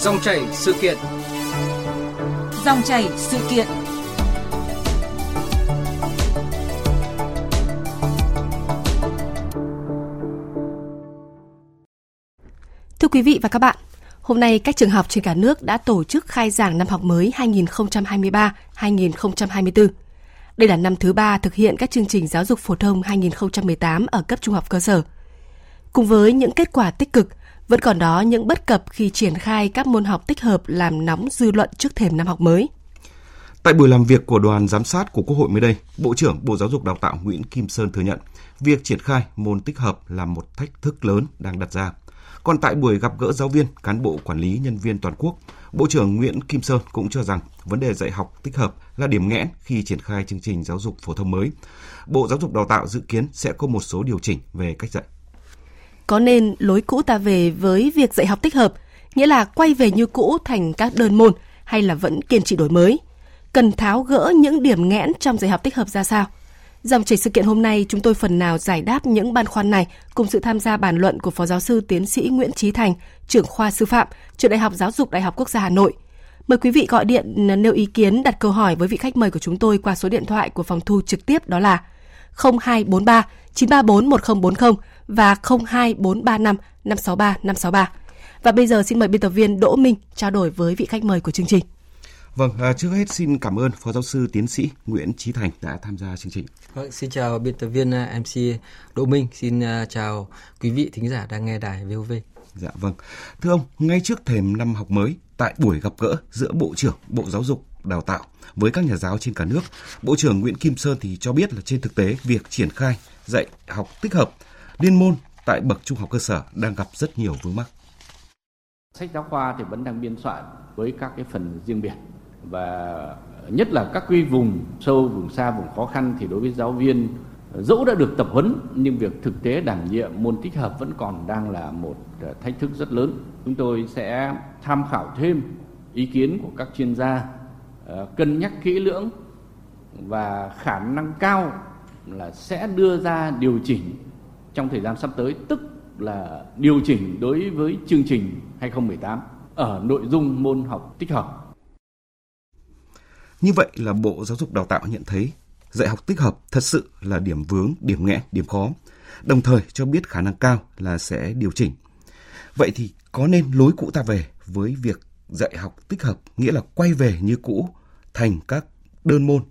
Dòng chảy sự kiện. Dòng chảy sự kiện. Thưa quý vị và các bạn, hôm nay các trường học trên cả nước đã tổ chức khai giảng năm học mới 2023-2024. Đây là năm thứ ba thực hiện các chương trình giáo dục phổ thông 2018 ở cấp trung học cơ sở. Cùng với những kết quả tích cực, vẫn còn đó những bất cập khi triển khai các môn học tích hợp làm nóng dư luận trước thềm năm học mới. Tại buổi làm việc của đoàn giám sát của Quốc hội mới đây, Bộ trưởng Bộ Giáo dục Đào tạo Nguyễn Kim Sơn thừa nhận việc triển khai môn tích hợp là một thách thức lớn đang đặt ra. Còn tại buổi gặp gỡ giáo viên, cán bộ quản lý nhân viên toàn quốc, Bộ trưởng Nguyễn Kim Sơn cũng cho rằng vấn đề dạy học tích hợp là điểm nghẽn khi triển khai chương trình giáo dục phổ thông mới. Bộ Giáo dục Đào tạo dự kiến sẽ có một số điều chỉnh về cách dạy. Có nên lối cũ ta về với việc dạy học tích hợp, nghĩa là quay về như cũ thành các đơn môn hay là vẫn kiên trì đổi mới? Cần tháo gỡ những điểm nghẽn trong dạy học tích hợp ra sao? Dòng chảy sự kiện hôm nay chúng tôi phần nào giải đáp những băn khoăn này cùng sự tham gia bàn luận của Phó Giáo sư Tiến sĩ Nguyễn Trí Thành, trưởng khoa sư phạm, trường Đại học Giáo dục Đại học Quốc gia Hà Nội. Mời quý vị gọi điện nêu ý kiến đặt câu hỏi với vị khách mời của chúng tôi qua số điện thoại của phòng thu trực tiếp đó là 0243 934 1040 và 02435 563 563. Và bây giờ xin mời biên tập viên Đỗ Minh trao đổi với vị khách mời của chương trình. Vâng, à, trước hết xin cảm ơn Phó Giáo sư Tiến sĩ Nguyễn Trí Thành đã tham gia chương trình. Vâng, xin chào biên tập viên à, MC Đỗ Minh, xin à, chào quý vị thính giả đang nghe đài VOV. Dạ vâng. Thưa ông, ngay trước thềm năm học mới, tại buổi gặp gỡ giữa Bộ trưởng Bộ Giáo dục Đào tạo với các nhà giáo trên cả nước, Bộ trưởng Nguyễn Kim Sơn thì cho biết là trên thực tế việc triển khai dạy học tích hợp liên môn tại bậc trung học cơ sở đang gặp rất nhiều vướng mắc. Sách giáo khoa thì vẫn đang biên soạn với các cái phần riêng biệt và nhất là các cái vùng sâu, vùng xa, vùng khó khăn thì đối với giáo viên ờ, dẫu đã được tập huấn nhưng việc thực tế đảm nhiệm môn tích hợp vẫn còn đang là một ờ, thách thức rất lớn. Chúng tôi sẽ tham khảo thêm ý kiến của các chuyên gia, ờ, cân nhắc kỹ lưỡng và khả năng cao là sẽ đưa ra điều chỉnh trong thời gian sắp tới, tức là điều chỉnh đối với chương trình 2018 ở nội dung môn học tích hợp. Như vậy là Bộ Giáo dục Đào tạo nhận thấy dạy học tích hợp thật sự là điểm vướng, điểm nghẽn, điểm khó, đồng thời cho biết khả năng cao là sẽ điều chỉnh. Vậy thì có nên lối cũ ta về với việc dạy học tích hợp, nghĩa là quay về như cũ thành các đơn môn.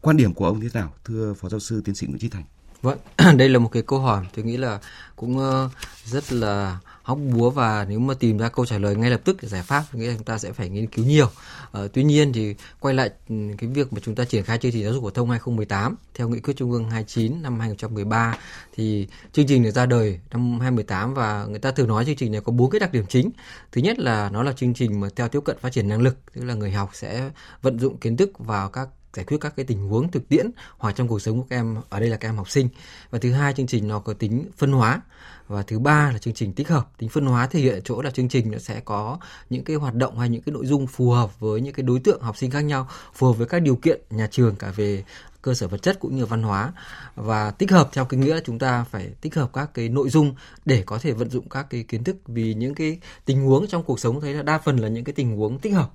Quan điểm của ông thế nào, thưa Phó Giáo sư Tiến sĩ Nguyễn Trí Thành? Vâng, đây là một cái câu hỏi tôi nghĩ là cũng ờ, rất là hóc búa và nếu mà tìm ra câu trả lời ngay lập tức giải pháp nghĩa là chúng ta sẽ phải nghiên cứu nhiều. À, tuy nhiên thì quay lại ừ, cái việc mà chúng ta triển khai chương trình giáo dục phổ thông 2018 theo nghị quyết trung ương 29 năm 2013 thì chương trình được ra đời năm 2018 và người ta thường nói chương trình này có bốn cái đặc điểm chính. Thứ nhất là nó là chương trình mà theo tiếp cận phát triển năng lực, tức là người học sẽ vận dụng kiến thức vào các giải quyết các cái tình huống thực tiễn hoặc trong cuộc sống của các em, ở đây là các em học sinh. Và thứ hai, chương trình nó có tính phân hóa. Và thứ ba là chương trình tích hợp, tính phân hóa thể hiện ở chỗ là chương trình nó sẽ có những cái hoạt động hay những cái nội dung phù hợp với những cái đối tượng học sinh khác nhau, phù hợp với các điều kiện nhà trường cả về cơ sở vật chất cũng như văn hóa. Và tích hợp theo cái nghĩa là chúng ta phải tích hợp các cái nội dung để có thể vận dụng các cái kiến thức vì những cái tình huống trong cuộc sống thấy là đa phần là những cái tình huống tích hợp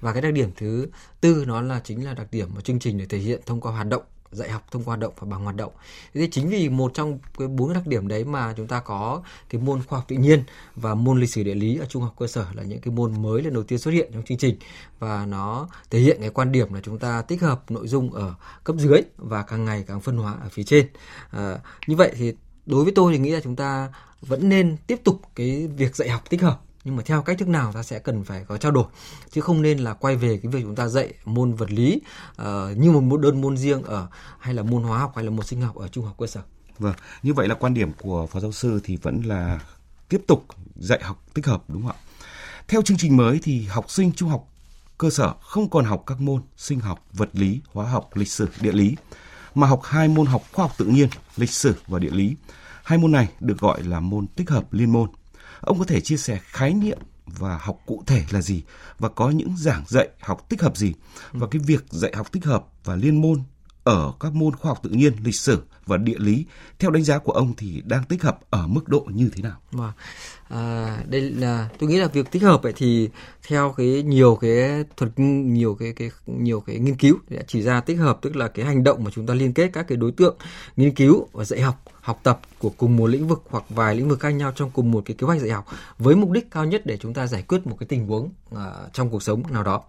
và cái đặc điểm thứ tư nó là chính là đặc điểm mà chương trình để thể hiện thông qua hoạt động dạy học thông qua hoạt động và bằng hoạt động. Thế chính vì một trong cái bốn đặc điểm đấy mà chúng ta có cái môn khoa học tự nhiên và môn lịch sử địa lý ở trung học cơ sở là những cái môn mới lần đầu tiên xuất hiện trong chương trình và nó thể hiện cái quan điểm là chúng ta tích hợp nội dung ở cấp dưới và càng ngày càng phân hóa ở phía trên. À, như vậy thì đối với tôi thì nghĩ là chúng ta vẫn nên tiếp tục cái việc dạy học tích hợp nhưng mà theo cách thức nào ta sẽ cần phải có trao đổi chứ không nên là quay về cái việc chúng ta dạy môn vật lý uh, như một đơn môn riêng ở hay là môn hóa học hay là môn sinh học ở trung học cơ sở. Vâng, như vậy là quan điểm của phó giáo sư thì vẫn là tiếp tục dạy học tích hợp đúng không ạ? Theo chương trình mới thì học sinh trung học cơ sở không còn học các môn sinh học, vật lý, hóa học, lịch sử, địa lý mà học hai môn học khoa học tự nhiên, lịch sử và địa lý. Hai môn này được gọi là môn tích hợp liên môn. Ông có thể chia sẻ khái niệm và học cụ thể là gì? Và có những giảng dạy học tích hợp gì? Và cái việc dạy học tích hợp và liên môn ở các môn khoa học tự nhiên, lịch sử và địa lý theo đánh giá của ông thì đang tích hợp ở mức độ như thế nào? Vâng. À, đây là tôi nghĩ là việc tích hợp vậy thì theo cái nhiều cái thuật nhiều cái cái nhiều cái nghiên cứu đã chỉ ra tích hợp tức là cái hành động mà chúng ta liên kết các cái đối tượng nghiên cứu và dạy học học tập của cùng một lĩnh vực hoặc vài lĩnh vực khác nhau trong cùng một cái kế hoạch dạy học với mục đích cao nhất để chúng ta giải quyết một cái tình huống uh, trong cuộc sống nào đó.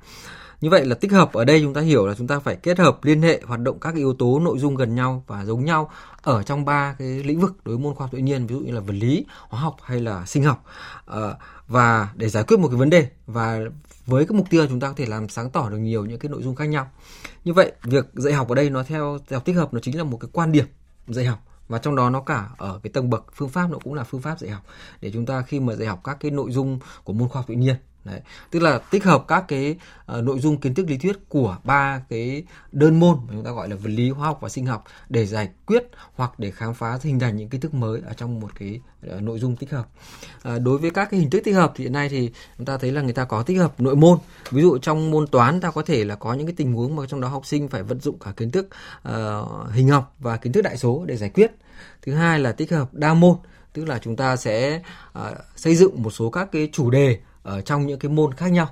Như vậy là tích hợp ở đây chúng ta hiểu là chúng ta phải kết hợp liên hệ hoạt động các yếu tố nội dung gần nhau và giống nhau ở trong ba cái lĩnh vực đối với môn khoa học tự nhiên ví dụ như là vật lý, hóa học hay là sinh học à, và để giải quyết một cái vấn đề và với cái mục tiêu chúng ta có thể làm sáng tỏ được nhiều những cái nội dung khác nhau. Như vậy việc dạy học ở đây nó theo dạy tích hợp nó chính là một cái quan điểm dạy học và trong đó nó cả ở cái tầng bậc phương pháp nó cũng là phương pháp dạy học để chúng ta khi mà dạy học các cái nội dung của môn khoa học tự nhiên Đấy. Tức là tích hợp các cái uh, nội dung kiến thức lý thuyết của ba cái đơn môn mà chúng ta gọi là vật lý, hóa học và sinh học để giải quyết hoặc để khám phá hình thành những kiến thức mới ở trong một cái uh, nội dung tích hợp. Uh, đối với các cái hình thức tích hợp thì hiện nay thì chúng ta thấy là người ta có tích hợp nội môn. Ví dụ trong môn toán ta có thể là có những cái tình huống mà trong đó học sinh phải vận dụng cả kiến thức uh, hình học và kiến thức đại số để giải quyết. Thứ hai là tích hợp đa môn tức là chúng ta sẽ uh, xây dựng một số các cái chủ đề ở trong những cái môn khác nhau.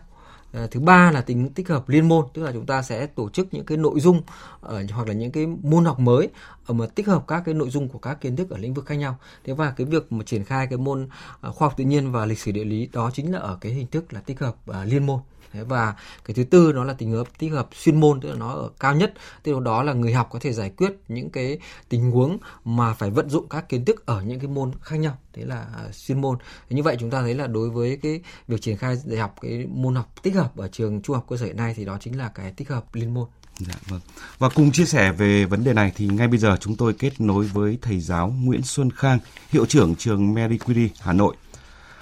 Ờ, thứ ba là tính tích hợp liên môn, tức là chúng ta sẽ tổ chức những cái nội dung ở, hoặc là những cái môn học mới ờ, mà tích hợp các cái nội dung của các kiến thức ở lĩnh vực khác nhau. Thế và cái việc mà triển khai cái môn ờ, khoa học tự nhiên và lịch sử địa lý, đó chính là ở cái hình thức là tích hợp liên môn. Thế và cái thứ tư nó là tình hợp tích hợp chuyên môn tức là nó ở cao nhất. Tức là đó là người học có thể giải quyết những cái tình huống mà phải vận dụng các kiến thức ở những cái môn khác nhau. Thế là à, chuyên môn. Thế như vậy chúng ta thấy là đối với cái việc triển khai dạy học cái môn học tích hợp ở trường trung học cơ sở hiện nay thì đó chính là cái tích hợp liên môn. Dạ vâng. Và cùng chia sẻ về vấn đề này thì ngay bây giờ chúng tôi kết nối với thầy giáo Nguyễn Xuân Khang, hiệu trưởng trường Marie Curie Hà Nội.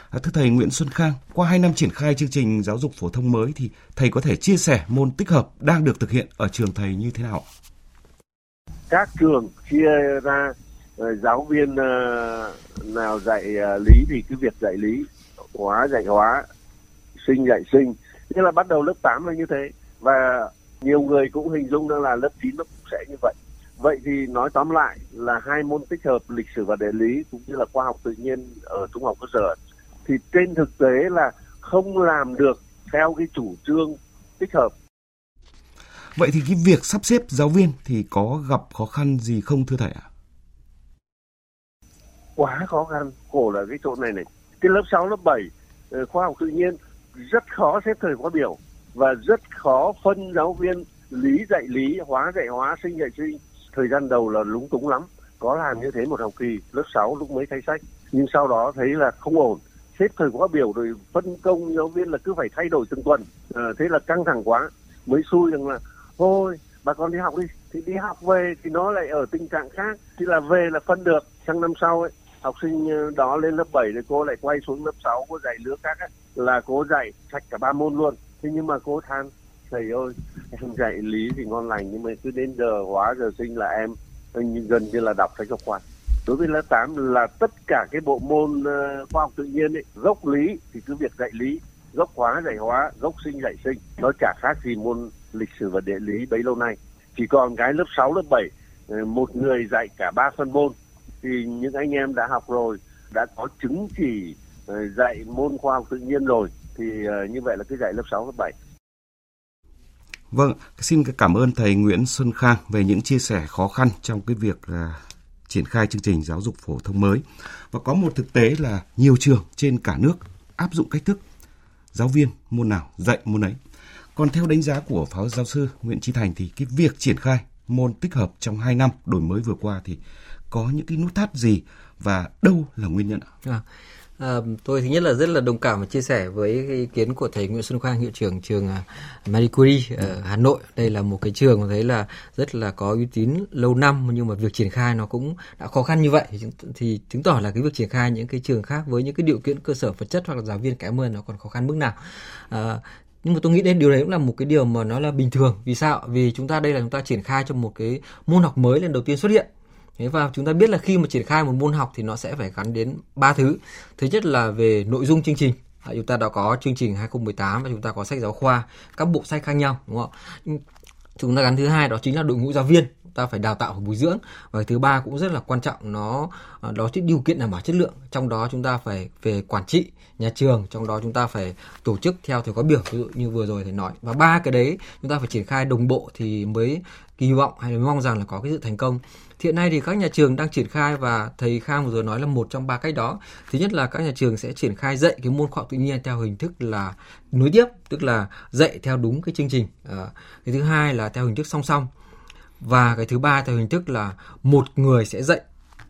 À, thưa thầy Nguyễn Xuân Khang, qua 2 năm triển khai chương trình giáo dục phổ thông mới thì thầy có thể chia sẻ môn tích hợp đang được thực hiện ở trường thầy như thế nào? Các trường chia ra ờ, giáo viên ờ, nào dạy ờ, lý thì cứ việc dạy lý, hóa dạy hóa, sinh dạy sinh. nghĩa là bắt đầu lớp 8 là như thế và nhiều người cũng hình dung rằng là lớp 9 nó cũng sẽ như vậy. Vậy thì nói tóm lại là hai môn tích hợp lịch sử và địa lý cũng như là khoa học tự nhiên ở trung học cơ sở thì trên thực tế là không làm được theo cái chủ trương tích hợp. Vậy thì cái việc sắp xếp giáo viên thì có gặp khó khăn gì không thưa thầy ạ? Quá khó khăn, khổ là cái chỗ này này. Cái lớp 6, lớp 7 ờ, khoa học tự nhiên rất khó xếp thời khóa biểu và rất khó phân giáo viên lý dạy lý, hóa dạy hóa, sinh dạy sinh. Thời gian đầu là lúng túng lắm. Có làm như thế một học kỳ, lớp 6 lúc mới thay sách. Nhưng sau đó thấy là không ổn xếp thời khóa biểu rồi phân công giáo viên là cứ phải thay đổi từng tuần. À, thế là căng thẳng quá mới xui rằng là thôi bà con đi học đi. Thì đi học về thì nó lại ở tình trạng khác thì là về là phân được. Sang năm sau ấy học sinh ờ, đó lên lớp 7 thì cô lại quay xuống lớp 6 cô dạy lứa khác ấy, là cô dạy sạch cả ba môn luôn. Thế nhưng mà cô than thầy ơi em dạy lý thì ngon lành nhưng mà cứ đến giờ hóa giờ sinh là em gần như là đọc sách giáo khoa đối với lớp 8 là tất cả cái bộ môn ờ, khoa học tự nhiên ấy, gốc lý thì cứ việc dạy lý gốc hóa dạy hóa gốc sinh dạy sinh nó chả khác gì môn lịch sử và địa lý bấy lâu nay. Chỉ còn cái lớp 6, lớp 7 ờ, một người dạy cả ba phân môn. Thì những anh em đã học rồi đã có chứng chỉ ờ, dạy môn khoa học tự nhiên rồi thì như vậy là cứ dạy lớp 6, lớp 7 Vâng, xin cảm ơn thầy Nguyễn Xuân Khang về những chia sẻ khó khăn trong cái việc à, triển khai chương trình giáo dục phổ thông mới. Và có một thực tế là nhiều trường trên cả nước áp dụng cách thức giáo viên môn nào dạy môn ấy. Còn theo đánh giá của Phó Giáo sư Nguyễn Trí Thành thì cái việc triển khai môn tích hợp trong 2 năm đổi mới vừa qua thì có những cái nút thắt gì và đâu là nguyên nhân ạ? À, À, tôi thứ nhất là rất là đồng cảm và chia sẻ với ý kiến của thầy Nguyễn Xuân Khoang hiệu trưởng trường à, Marie Curie ở Hà Nội. Đây là một cái trường mà thấy là rất là có uy tín lâu năm nhưng mà việc triển khai nó cũng đã khó khăn như vậy thì, thì chứng tỏ là cái việc triển khai những cái trường khác với những cái điều kiện cơ sở vật chất hoặc là giáo viên kém hơn nó còn khó khăn mức nào. À, nhưng mà tôi nghĩ đến điều đấy cũng là một cái điều mà nó là bình thường vì sao vì chúng ta đây là chúng ta triển khai cho một cái môn học mới lần đầu tiên xuất hiện Thế và chúng ta biết là khi mà triển khai một môn học thì nó sẽ phải gắn đến ba thứ. Thứ nhất là về nội dung chương trình. À, chúng ta đã có chương trình 2018 và chúng ta có sách giáo khoa, các bộ sách khác nhau đúng không? Chúng ta gắn thứ hai đó chính là đội ngũ giáo viên ta phải đào tạo và bồi dưỡng. Và thứ ba cũng rất là quan trọng nó à, đó là điều kiện đảm bảo chất lượng. Trong đó chúng ta phải về quản trị nhà trường trong đó chúng ta phải tổ chức theo thời khóa biểu ví dụ như vừa rồi thầy nói. Và ba cái đấy chúng ta phải triển khai đồng bộ thì mới kỳ vọng hay là mong rằng là có cái sự thành công. Hiện nay thì các nhà trường đang triển khai và thầy Khang vừa rồi nói là một trong ba cách đó. Thứ nhất là các nhà trường sẽ triển khai dạy cái môn khoa học tự nhiên theo hình thức là nối tiếp tức là dạy theo đúng cái chương trình à, cái thứ hai là theo hình thức song song và cái thứ ba theo hình thức là một người sẽ dạy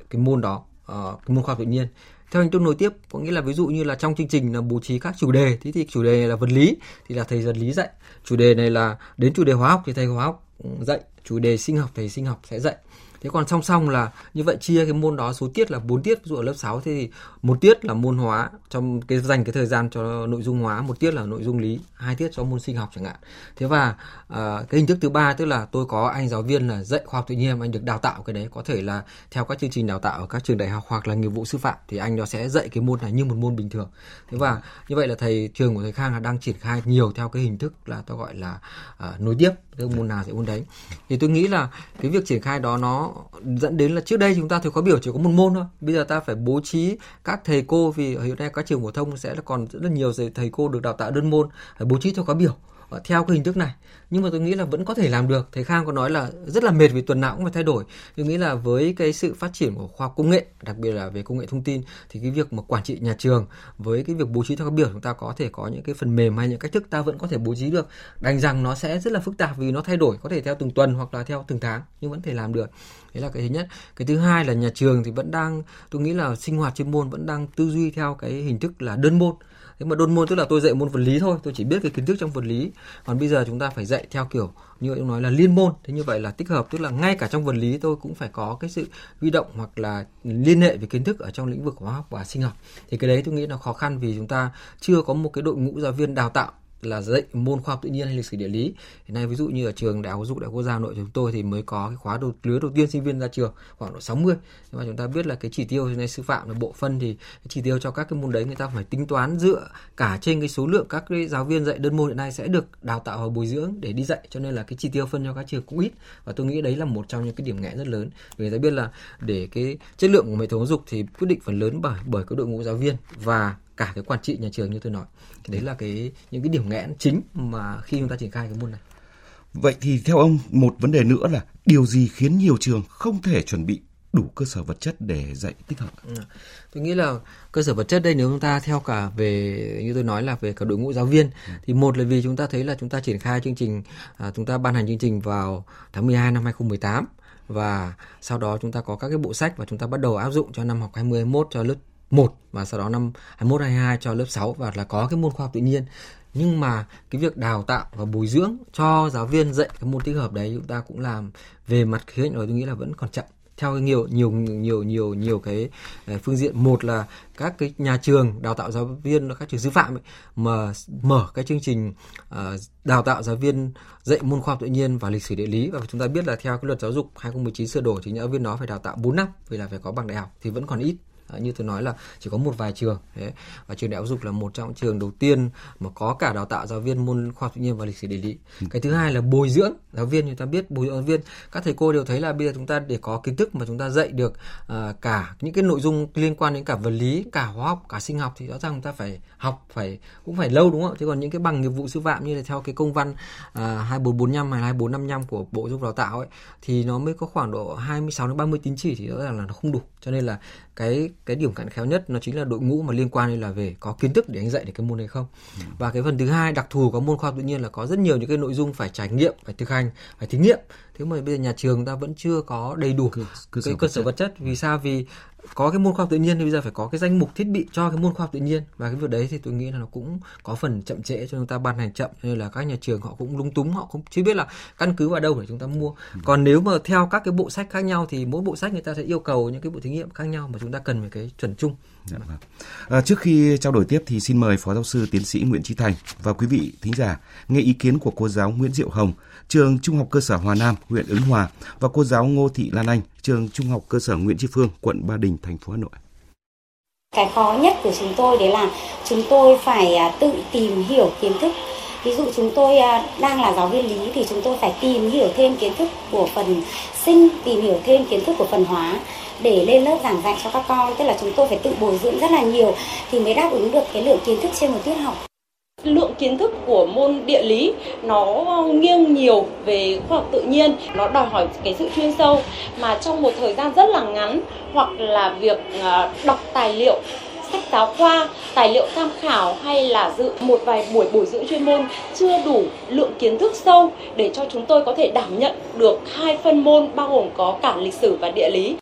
cái môn đó uh, cái môn khoa học tự nhiên. Theo hình thức nối tiếp có nghĩa là ví dụ như là trong chương trình là bố trí các chủ đề thì, thì chủ đề này là vật lý thì là thầy vật lý dạy. Chủ đề này là đến chủ đề hóa học thì thầy hóa học dạy chủ đề sinh học thầy sinh học sẽ dạy thế còn song song là như vậy chia cái môn đó số tiết là 4 tiết ví dụ ở lớp 6 thì một tiết là môn hóa trong cái dành cái thời gian cho nội dung hóa một tiết là nội dung lý hai tiết cho môn sinh học chẳng hạn. Thế và uh, cái hình thức thứ ba tức là tôi có anh giáo viên là dạy khoa học tự nhiên anh được đào tạo cái đấy. Có thể là theo các chương trình đào tạo ở các trường đại học hoặc là nghiệp vụ sư phạm thì anh nó sẽ dạy cái môn này như một môn bình thường. Thế và như vậy là thầy trường của thầy Khang là đang triển khai nhiều theo cái hình thức là tôi gọi là uh, nối tiếp tức môn nào thì môn đấy. Thì tôi nghĩ là cái việc triển khai đó nó dẫn đến là trước đây chúng ta thì khóa biểu chỉ có một môn thôi. Bây giờ ta phải bố trí các thầy cô vì hiện nay các trường phổ thông sẽ là còn rất là nhiều thầy cô được đào tạo đơn môn, phải bố trí theo khóa biểu. Ờ, theo cái hình thức này. Nhưng mà tôi nghĩ là vẫn có thể làm được. Thầy khang có nói là rất là mệt vì tuần nào cũng phải thay đổi. Tôi nghĩ là với cái sự phát triển của khoa công nghệ, đặc biệt là về công nghệ thông tin, thì cái việc mà quản trị nhà trường với cái việc bố trí theo các biểu chúng ta có thể có những cái phần mềm hay những cách thức ta vẫn có thể bố trí được. Đành rằng nó sẽ rất là phức tạp vì nó thay đổi, có thể theo từng tuần hoặc là theo từng tháng, nhưng vẫn thể làm được. Đấy là cái thứ nhất. Cái thứ hai là nhà trường thì vẫn đang, tôi nghĩ là sinh hoạt chuyên môn vẫn đang tư duy theo cái hình thức là đơn môn thế mà đơn môn tức là tôi dạy môn vật lý thôi, tôi chỉ biết cái kiến thức trong vật lý. Còn bây giờ chúng ta phải dạy theo kiểu như ông nói là liên môn. Thế như vậy là tích hợp, tức là ngay cả trong vật lý tôi cũng phải có cái sự huy động hoặc là liên hệ về kiến thức ở trong lĩnh vực hóa học và sinh học. Thì cái đấy tôi nghĩ là khó khăn vì chúng ta chưa có một cái đội ngũ giáo viên đào tạo là dạy môn khoa học tự nhiên hay lịch sử địa lý. Hiện nay ví dụ như ở trường đại học giáo dục đại quốc gia nội chúng tôi thì mới có cái khóa đầu, lứa đầu tiên sinh viên ra trường khoảng độ 60 nhưng mà chúng ta biết là cái chỉ tiêu hiện nay sư phạm là bộ phân thì cái chỉ tiêu cho các cái môn đấy người ta phải tính toán dựa cả trên cái số lượng các cái giáo viên dạy. Đơn môn hiện nay sẽ được đào tạo và bồi dưỡng để đi dạy, cho nên là cái chỉ tiêu phân cho các trường cũng ít. Và tôi nghĩ đấy là một trong những cái điểm nghẽn rất lớn. Vì ta biết là để cái chất lượng của hệ thống giáo dục thì quyết định phần lớn bởi bởi cái đội ngũ giáo viên. Và cả cái quản trị nhà trường như tôi nói thì đấy là cái những cái điểm nghẽn chính mà khi chúng ta triển khai cái môn này vậy thì theo ông một vấn đề nữa là điều gì khiến nhiều trường không thể chuẩn bị đủ cơ sở vật chất để dạy tích hợp? Ừ. Tôi nghĩ là cơ sở vật chất đây nếu chúng ta theo cả về như tôi nói là về cả đội ngũ giáo viên ừ. thì một là vì chúng ta thấy là chúng ta triển khai chương trình à, chúng ta ban hành chương trình vào tháng 12 năm 2018 và sau đó chúng ta có các cái bộ sách và chúng ta bắt đầu áp dụng cho năm học 2021 cho lớp 1 và sau đó năm 21 22 cho lớp 6 và là có cái môn khoa học tự nhiên. Nhưng mà cái việc đào tạo và bồi dưỡng cho giáo viên dạy cái môn tích hợp đấy chúng ta cũng làm về mặt khía cạnh rồi tôi nghĩ là vẫn còn chậm. Theo nhiều nhiều nhiều nhiều nhiều cái ờ, phương diện một là các cái nhà trường đào tạo giáo viên các trường sư phạm ấy, mà mở cái chương trình uh, đào tạo giáo viên dạy môn khoa học tự nhiên và lịch sử địa lý. Và chúng ta biết là theo cái luật giáo dục 2019 sửa đổi thì những giáo viên đó phải đào tạo 4 năm vì là phải có bằng đại học thì vẫn còn ít như tôi nói là chỉ có một vài trường Đấy. và trường đại học dục là một trong trường đầu tiên mà có cả đào tạo giáo viên môn khoa học tự nhiên và lịch sử địa lý ừ. cái thứ hai là bồi dưỡng giáo viên chúng ta biết bồi dưỡng giáo viên các thầy cô đều thấy là bây giờ chúng ta để có kiến thức mà chúng ta dạy được uh, cả những cái nội dung liên quan đến cả vật lý cả hóa học cả sinh học thì rõ ràng chúng ta phải học phải cũng phải lâu đúng không thế còn những cái bằng nghiệp vụ sư phạm như là theo cái công văn uh, 2445 hay 2455 của bộ giáo dục đào tạo ấy thì nó mới có khoảng độ 26 đến 30 tín chỉ thì rõ ràng là nó không đủ cho nên là cái cái điểm cạn khéo nhất nó chính là đội ngũ mà liên quan đến là về có kiến thức để anh dạy được cái môn này không. Ừ. và cái phần thứ hai đặc thù của môn khoa học tự nhiên là có rất nhiều những cái nội dung phải trải nghiệm phải thực hành phải thí nghiệm. Thế mà bây giờ nhà trường ta vẫn chưa có đầy đủ cơ, cơ cái cơ sở vật chất. Vì sao? Vì có cái môn khoa học tự nhiên thì bây giờ phải có cái danh mục thiết bị cho cái môn khoa học tự nhiên và cái việc đấy thì tôi nghĩ là nó cũng có phần chậm trễ cho chúng ta ban hành chậm nên là các nhà trường họ cũng lung túng họ cũng chưa biết là căn cứ vào đâu để chúng ta mua ừ. còn nếu mà theo các cái bộ sách khác nhau thì mỗi bộ sách người ta sẽ yêu cầu những cái bộ thí nghiệm khác nhau mà chúng ta cần về cái chuẩn chung Dạ vâng. À, trước khi trao đổi tiếp thì xin mời Phó Giáo sư Tiến sĩ Nguyễn Trí Thành và quý vị thính giả nghe ý kiến của cô giáo Nguyễn Diệu Hồng, trường Trung học cơ sở Hòa Nam, huyện Ứng Hòa và cô giáo Ngô Thị Lan Anh, trường Trung học cơ sở Nguyễn Tri Phương, quận Ba Đình, thành phố Hà Nội. Cái khó nhất của chúng tôi đấy là chúng tôi phải à, tự tìm hiểu kiến thức. Ví dụ chúng tôi à, đang là giáo viên lý thì chúng tôi phải tìm hiểu thêm kiến thức của phần sinh tìm hiểu thêm kiến thức của phần hóa để lên lớp giảng dạy cho các con. Tức là chúng tôi phải tự bồi dưỡng rất là nhiều thì mới đáp ứng được cái lượng kiến thức trên một tiết học lượng kiến thức của môn địa lý nó nghiêng nhiều về khoa học tự nhiên nó đòi hỏi cái sự chuyên sâu mà trong một thời gian rất là ngắn hoặc là việc à, đọc tài liệu sách giáo khoa, tài liệu tham khảo hay là dự một vài buổi bồi dưỡng chuyên môn chưa đủ lượng kiến thức sâu để cho chúng tôi có thể đảm nhận được hai phân môn bao gồm có cả lịch sử và địa lý.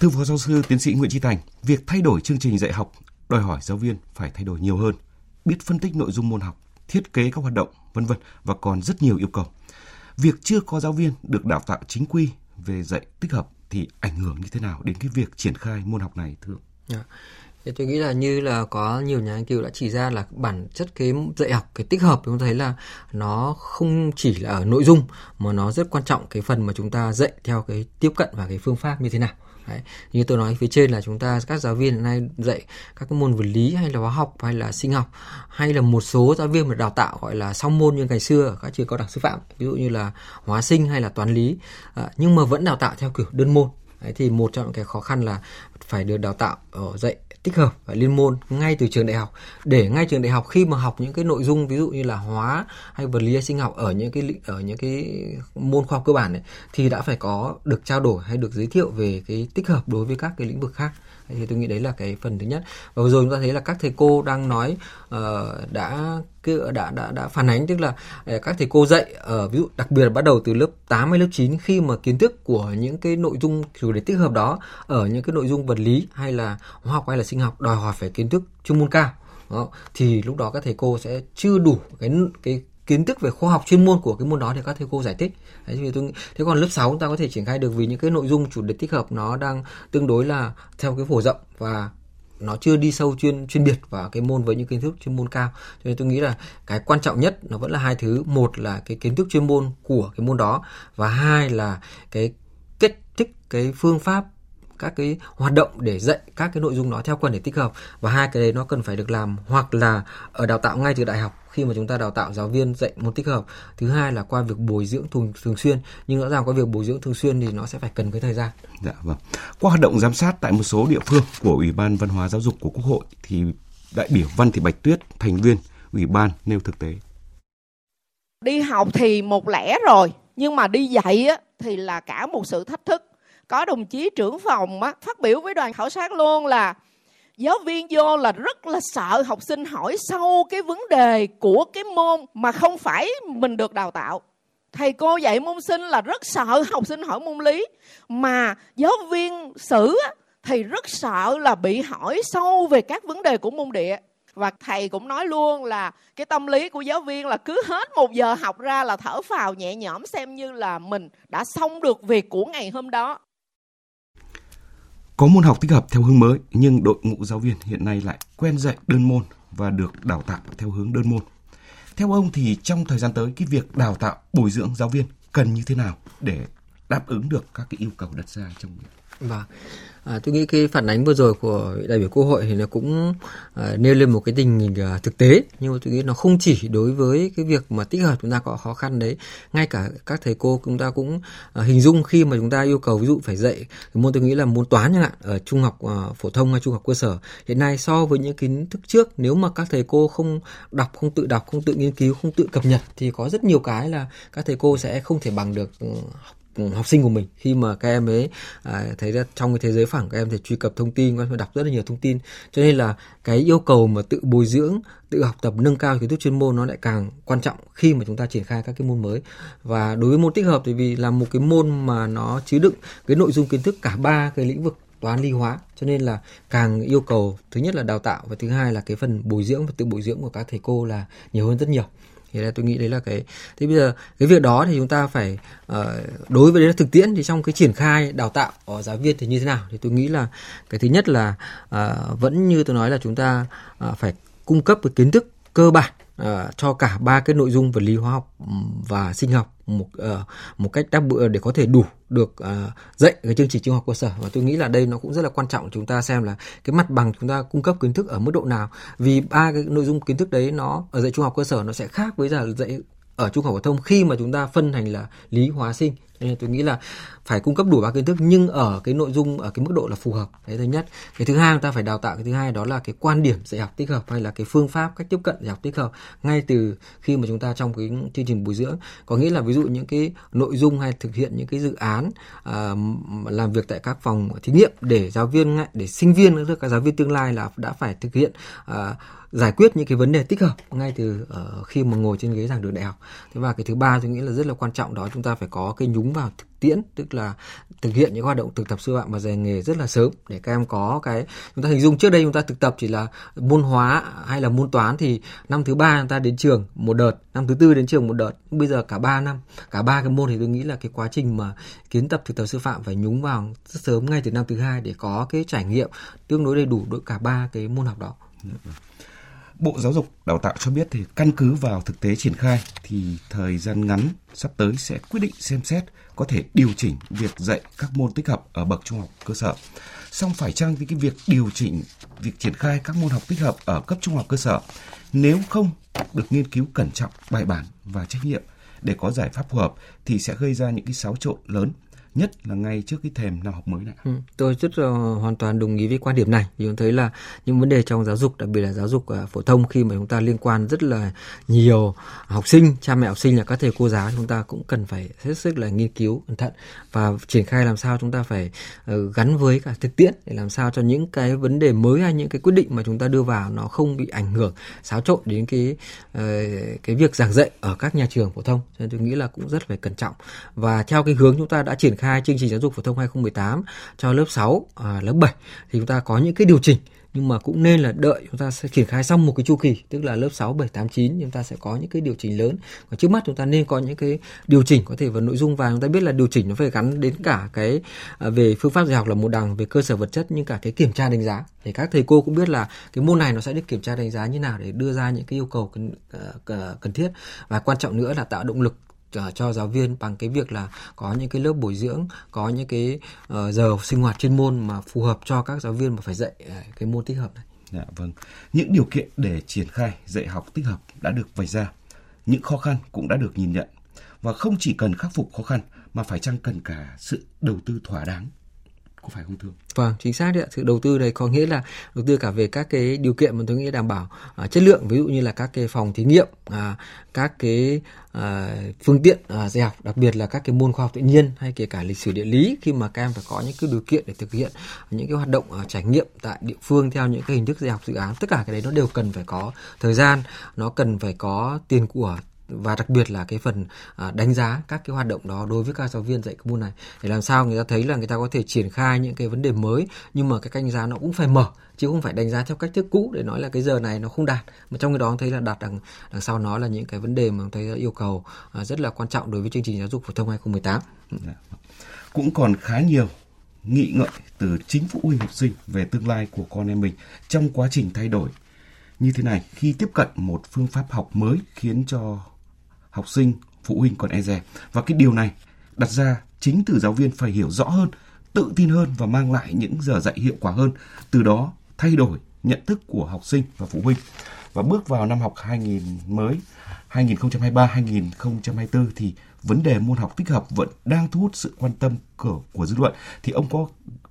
Thưa Phó Giáo sư Tiến sĩ Nguyễn Trí Thành, việc thay đổi chương trình dạy học đòi hỏi giáo viên phải thay đổi nhiều hơn, biết phân tích nội dung môn học, thiết kế các hoạt động, vân vân và còn rất nhiều yêu cầu. Việc chưa có giáo viên được đào tạo chính quy về dạy tích hợp thì ảnh hưởng như thế nào đến cái việc triển khai môn học này thưa thì tôi nghĩ là như là có nhiều nhà nghiên cứu đã chỉ ra là bản chất cái dạy học cái tích hợp chúng thấy là nó không chỉ là ở nội dung mà nó rất quan trọng cái phần mà chúng ta dạy theo cái tiếp cận và cái phương pháp như thế nào. Đấy. Như tôi nói phía trên là chúng ta các giáo viên hiện nay dạy các cái môn vật lý hay là hóa học hay là sinh học hay là một số giáo viên mà đào tạo gọi là song môn như ngày xưa ở các trường cao đẳng sư phạm ví dụ như là hóa sinh hay là toán lý à, nhưng mà vẫn đào tạo theo kiểu đơn môn Đấy, thì một trong những cái khó khăn là phải được đào tạo ở dạy tích hợp và liên môn ngay từ trường đại học. Để ngay trường đại học khi mà học những cái nội dung ví dụ như là hóa hay vật lý hay sinh học ở những cái ở những cái môn khoa học cơ bản này thì đã phải có được trao đổi hay được giới thiệu về cái tích hợp đối với các cái lĩnh vực khác thì tôi nghĩ đấy là cái phần thứ nhất và vừa rồi chúng ta thấy là các thầy cô đang nói uh, đã đã đã đã phản ánh tức là uh, các thầy cô dạy ở uh, ví dụ đặc biệt là bắt đầu từ lớp 8 hay lớp 9 khi mà kiến thức của những cái nội dung chủ đề tích hợp đó ở những cái nội dung vật lý hay là hóa học hay là sinh học đòi hỏi phải kiến thức chuyên môn cao đó. thì lúc đó các thầy cô sẽ chưa đủ cái cái kiến thức về khoa học chuyên môn của cái môn đó thì các thầy cô giải thích. Đấy, thì tôi, thế còn lớp 6 chúng ta có thể triển khai được vì những cái nội dung chủ đề tích hợp nó đang tương đối là theo cái phổ rộng và nó chưa đi sâu chuyên chuyên biệt vào cái môn với những kiến thức chuyên môn cao. Cho nên tôi nghĩ là cái quan trọng nhất nó vẫn là hai thứ. Một là cái kiến thức chuyên môn của cái môn đó và hai là cái kết thích cái phương pháp các cái hoạt động để dạy các cái nội dung đó theo quan điểm tích hợp. Và hai cái đấy nó cần phải được làm hoặc là ở đào tạo ngay từ đại học khi mà chúng ta đào tạo giáo viên dạy môn tích hợp. Thứ hai là qua việc bồi dưỡng thường, thường xuyên. Nhưng rõ ràng qua việc bồi dưỡng thường xuyên thì nó sẽ phải cần cái thời gian. Dạ vâng. Qua hoạt động giám sát tại một số địa phương của ủy ban văn hóa giáo dục của quốc hội thì đại biểu văn thị bạch tuyết thành viên ủy ban nêu thực tế. Đi học thì một lẽ rồi nhưng mà đi dạy á, thì là cả một sự thách thức. Có đồng chí trưởng phòng á, phát biểu với đoàn khảo sát luôn là giáo viên vô là rất là sợ học sinh hỏi sâu cái vấn đề của cái môn mà không phải mình được đào tạo. Thầy cô dạy môn sinh là rất sợ học sinh hỏi môn lý. Mà giáo viên sử thì rất sợ là bị hỏi sâu về các vấn đề của môn địa. Và thầy cũng nói luôn là cái tâm lý của giáo viên là cứ hết một giờ học ra là thở phào nhẹ nhõm xem như là mình đã xong được việc của ngày hôm đó có môn học tích hợp theo hướng mới, nhưng đội ngũ giáo viên hiện nay lại quen dạy đơn môn và được đào tạo theo hướng đơn môn. Theo ông thì trong thời gian tới, cái việc đào tạo bồi dưỡng giáo viên cần như thế nào để đáp ứng được các cái yêu cầu đặt ra trong việc Vâng. À, tôi nghĩ cái phản ánh vừa rồi của đại biểu quốc hội thì nó cũng à, nêu lên một cái tình hình à, thực tế nhưng mà tôi nghĩ nó không chỉ đối với cái việc mà tích hợp chúng ta có khó khăn đấy ngay cả các thầy cô chúng ta cũng à, hình dung khi mà chúng ta yêu cầu ví dụ phải dạy môn tôi nghĩ là môn toán chẳng hạn ở trung học à, phổ thông hay trung học cơ sở hiện nay so với những kiến thức trước nếu mà các thầy cô không đọc không tự đọc không tự nghiên cứu không tự cập nhật thì có rất nhiều cái là các thầy cô sẽ không thể bằng được ừ, học học sinh của mình. Khi mà các em ấy à, thấy ra trong cái thế giới phẳng các em thể truy cập thông tin các em đọc rất là nhiều thông tin. Cho nên là cái yêu cầu mà tự bồi dưỡng tự học tập nâng cao kiến thức chuyên môn nó lại càng quan trọng khi mà chúng ta triển khai các cái môn mới. Và đối với môn tích hợp thì vì là một cái môn mà nó chứa đựng cái nội dung kiến thức cả ba cái lĩnh vực toán lý hóa. Cho nên là càng yêu cầu thứ nhất là đào tạo và thứ hai là cái phần bồi dưỡng và tự bồi dưỡng của các thầy cô là nhiều hơn rất nhiều thì là tôi nghĩ đấy là cái thế bây giờ cái việc đó thì chúng ta phải uh, đối với đấy là thực tiễn thì trong cái triển khai đào tạo của giáo viên thì như thế nào? Thì tôi nghĩ là cái thứ nhất là uh, vẫn như tôi nói là chúng ta uh, phải cung cấp cái kiến thức cơ bản uh, cho cả ba cái nội dung vật lý hóa học ừ, và sinh học một uh, một cách đáp bữa ờ, để có thể đủ được uh, dạy cái chương trình trung học cơ sở. Và tôi nghĩ là đây nó cũng rất là quan trọng chúng ta xem là cái mặt bằng chúng ta cung cấp kiến thức ở mức độ nào. Vì ba cái nội dung kiến thức đấy nó ở dạy trung học cơ sở nó sẽ khác với là dạy ở trung học phổ thông khi mà chúng ta phân thành là lý hóa sinh nên tôi nghĩ là phải cung cấp đủ ba kiến thức nhưng ở cái nội dung ở cái mức độ là phù hợp. Cái thứ nhất. Cái thứ hai chúng ta phải đào tạo cái thứ hai đó là cái quan điểm dạy học tích hợp hay là cái phương pháp cách tiếp cận dạy học tích hợp ngay từ khi mà chúng ta trong cái chương trình bồi dưỡng. Có nghĩa là ví dụ những cái nội dung hay thực hiện những cái dự án à, làm việc tại các phòng thí nghiệm để giáo viên để sinh viên các giáo viên tương lai là đã phải thực hiện à, giải quyết những cái vấn đề tích hợp ngay từ uh, khi mà ngồi trên ghế giảng đường đại học. Thế và cái thứ ba tôi nghĩ là rất là quan trọng đó chúng ta phải có cái nhúng vào thực tiễn tức là thực hiện những hoạt động thực tập sư phạm và dạy nghề rất là sớm để các em có cái chúng ta hình dung trước đây chúng ta thực tập chỉ là môn hóa hay là môn toán thì năm thứ ba chúng ta đến trường một đợt năm thứ tư đến trường một đợt bây giờ cả ba năm cả ba cái môn thì tôi nghĩ là cái quá trình mà kiến tập thực tập sư phạm phải nhúng vào rất sớm ngay từ năm thứ hai để có cái trải nghiệm tương đối đầy đủ đối cả ba cái môn học đó. Dạ vâng. Bộ Giáo dục Đào tạo cho biết thì căn cứ vào thực tế triển khai thì thời gian ngắn sắp tới sẽ quyết định xem xét có thể điều chỉnh việc dạy các môn tích hợp ở bậc trung học cơ sở. Song phải chăng thì cái việc điều chỉnh việc triển khai các môn học tích hợp ở cấp trung học cơ sở nếu không được nghiên cứu cẩn trọng, bài bản và trách nhiệm để có giải pháp phù hợp thì sẽ gây ra những cái xáo trộn lớn nhất là ngay trước cái thềm năm học mới này. Ừ, tôi rất là hoàn toàn đồng ý với quan điểm này. Vì chúng thấy là những vấn đề trong giáo dục, đặc biệt là giáo dục uh, phổ thông khi mà chúng ta liên quan rất là nhiều học sinh, cha mẹ học sinh là các thầy cô giáo chúng ta cũng cần phải hết sức là nghiên cứu cẩn thận và triển khai làm sao chúng ta phải uh, gắn với cả thực tiễn để làm sao cho những cái vấn đề mới hay những cái quyết định mà chúng ta đưa vào nó không bị ảnh hưởng xáo trộn đến cái uh, cái việc giảng dạy ở các nhà trường phổ thông. Cho nên tôi nghĩ là cũng rất phải cẩn trọng và theo cái hướng chúng ta đã triển khai chương trình giáo dục phổ thông 2018 cho lớp 6, à, lớp 7 thì chúng ta có những cái điều chỉnh nhưng mà cũng nên là đợi chúng ta sẽ triển khai xong một cái chu kỳ tức là lớp 6, 7, 8, 9 chúng ta sẽ có những cái điều chỉnh lớn. Và trước mắt chúng ta nên có những cái điều chỉnh có thể vào nội dung và chúng ta biết là điều chỉnh nó phải gắn đến cả cái à, về phương pháp dạy học là một đằng về cơ sở vật chất nhưng cả cái kiểm tra đánh giá. Để các thầy cô cũng biết là cái môn này nó sẽ được kiểm tra đánh giá như nào để đưa ra những cái yêu cầu cần, à, cần thiết. Và quan trọng nữa là tạo động lực cho giáo viên bằng cái việc là có những cái lớp bồi dưỡng có những cái uh, giờ sinh hoạt chuyên môn mà phù hợp cho các giáo viên mà phải dạy uh, cái môn tích hợp này. Dạ vâng. Những điều kiện để triển khai dạy học tích hợp đã được vạch ra. Những khó khăn cũng đã được nhìn nhận và không chỉ cần khắc phục khó khăn mà phải chăng cần cả sự đầu tư thỏa đáng có phải không thưa? Vâng, chính xác đấy ạ. Sự đầu tư này có nghĩa là đầu tư cả về các cái điều kiện mà tôi nghĩ đảm bảo à, chất lượng, ví dụ như là các cái phòng thí nghiệm, à, các cái à, phương tiện à, dạy học, đặc biệt là các cái môn khoa học tự nhiên hay kể cả lịch sử địa lý khi mà các em phải có những cái điều kiện để thực hiện những cái hoạt động à, trải nghiệm tại địa phương theo những cái hình thức dạy học dự án. Tất cả cái đấy nó đều cần phải có thời gian, nó cần phải có tiền của và đặc biệt là cái phần à, đánh giá các cái hoạt động đó đối với các giáo viên dạy cái môn này. Để làm sao người ta thấy là người ta có thể triển khai những cái vấn đề mới nhưng mà cái đánh giá nó cũng phải mở chứ không phải đánh giá theo cách thức cũ để nói là cái giờ này nó không đạt. Mà trong cái đó thấy là đạt đằng đằng sau nó là những cái vấn đề mà thấy yêu cầu à, rất là quan trọng đối với chương trình giáo dục phổ thông 2018 dạ. cũng còn khá nhiều nghị ngợi từ chính phụ huynh học sinh về tương lai của con em mình trong quá trình thay đổi như thế này khi tiếp cận một phương pháp học mới khiến cho học sinh, phụ huynh còn e dè. Và cái điều này đặt ra chính từ giáo viên phải hiểu rõ hơn, tự tin hơn và mang lại những giờ dạy hiệu quả hơn. Từ đó thay đổi nhận thức của học sinh và phụ huynh. Và bước vào năm học 2000 mới 2023-2024 thì vấn đề môn học tích hợp vẫn đang thu hút sự quan tâm của, của dư luận. Thì ông có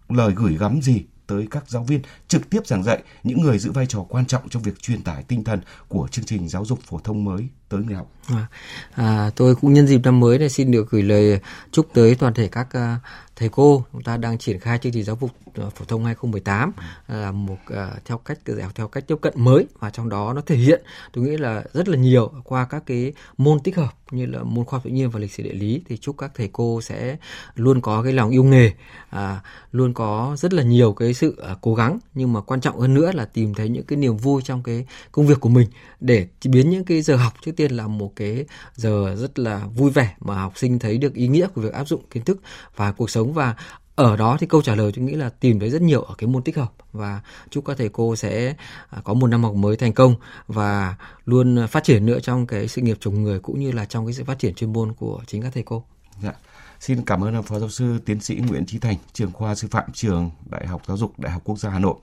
lời gửi gắm gì tới các giáo viên trực tiếp giảng dạy, những người giữ vai trò quan trọng trong việc truyền tải tinh thần của chương trình giáo dục phổ thông mới tới người học. À, à, tôi cũng nhân dịp năm mới này xin được gửi lời chúc tới toàn thể các uh, thầy cô. Chúng ta đang triển khai chương trình giáo dục uh, phổ thông 2018 à, là một uh, theo cách dạy học theo cách tiếp cận mới và trong đó nó thể hiện tôi nghĩ là rất là nhiều qua các cái môn tích hợp như là môn khoa học tự nhiên và lịch sử địa lý. Thì chúc các thầy cô sẽ luôn có cái lòng yêu nghề à, luôn có rất là nhiều cái sự à, cố gắng. Nhưng mà quan trọng hơn nữa là tìm thấy những cái niềm vui trong cái công việc của mình để biến những cái giờ học trước tiên là một cái giờ rất là vui vẻ mà học sinh thấy được ý nghĩa của việc áp dụng kiến thức và cuộc sống và ở đó thì câu trả lời tôi nghĩ là tìm thấy rất nhiều ở cái môn tích hợp và chúc các thầy cô sẽ à, có một năm học mới thành công và luôn phát triển nữa trong cái sự nghiệp chồng người cũng như là trong cái sự phát triển chuyên môn của chính các thầy cô. Dạ. Xin cảm ơn Phó Giáo sư Tiến sĩ Nguyễn Trí Thành, trường khoa sư phạm trường Đại học Giáo dục Đại học Quốc gia Hà Nội.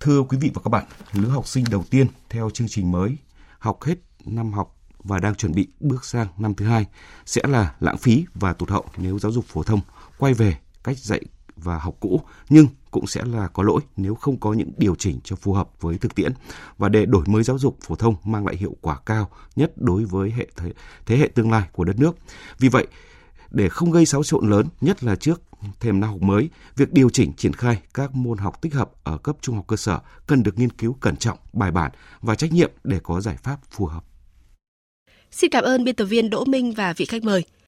Thưa quý vị và các bạn, lứa học sinh đầu tiên theo chương trình mới học hết năm học và đang chuẩn bị bước sang năm thứ hai sẽ là lãng phí và tụt hậu nếu giáo dục phổ thông quay về cách dạy và học cũ nhưng cũng sẽ là có lỗi nếu không có những điều chỉnh cho phù hợp với thực tiễn và để đổi mới giáo dục phổ thông mang lại hiệu quả cao nhất đối với hệ thế, thế hệ tương lai của đất nước. Vì vậy, để không gây xáo trộn lớn, nhất là trước thêm năm học mới, việc điều chỉnh triển khai các môn học tích hợp ở cấp trung học cơ sở cần được nghiên cứu cẩn trọng, bài bản và trách nhiệm để có giải pháp phù hợp. Xin cảm ơn biên tập viên Đỗ Minh và vị khách mời.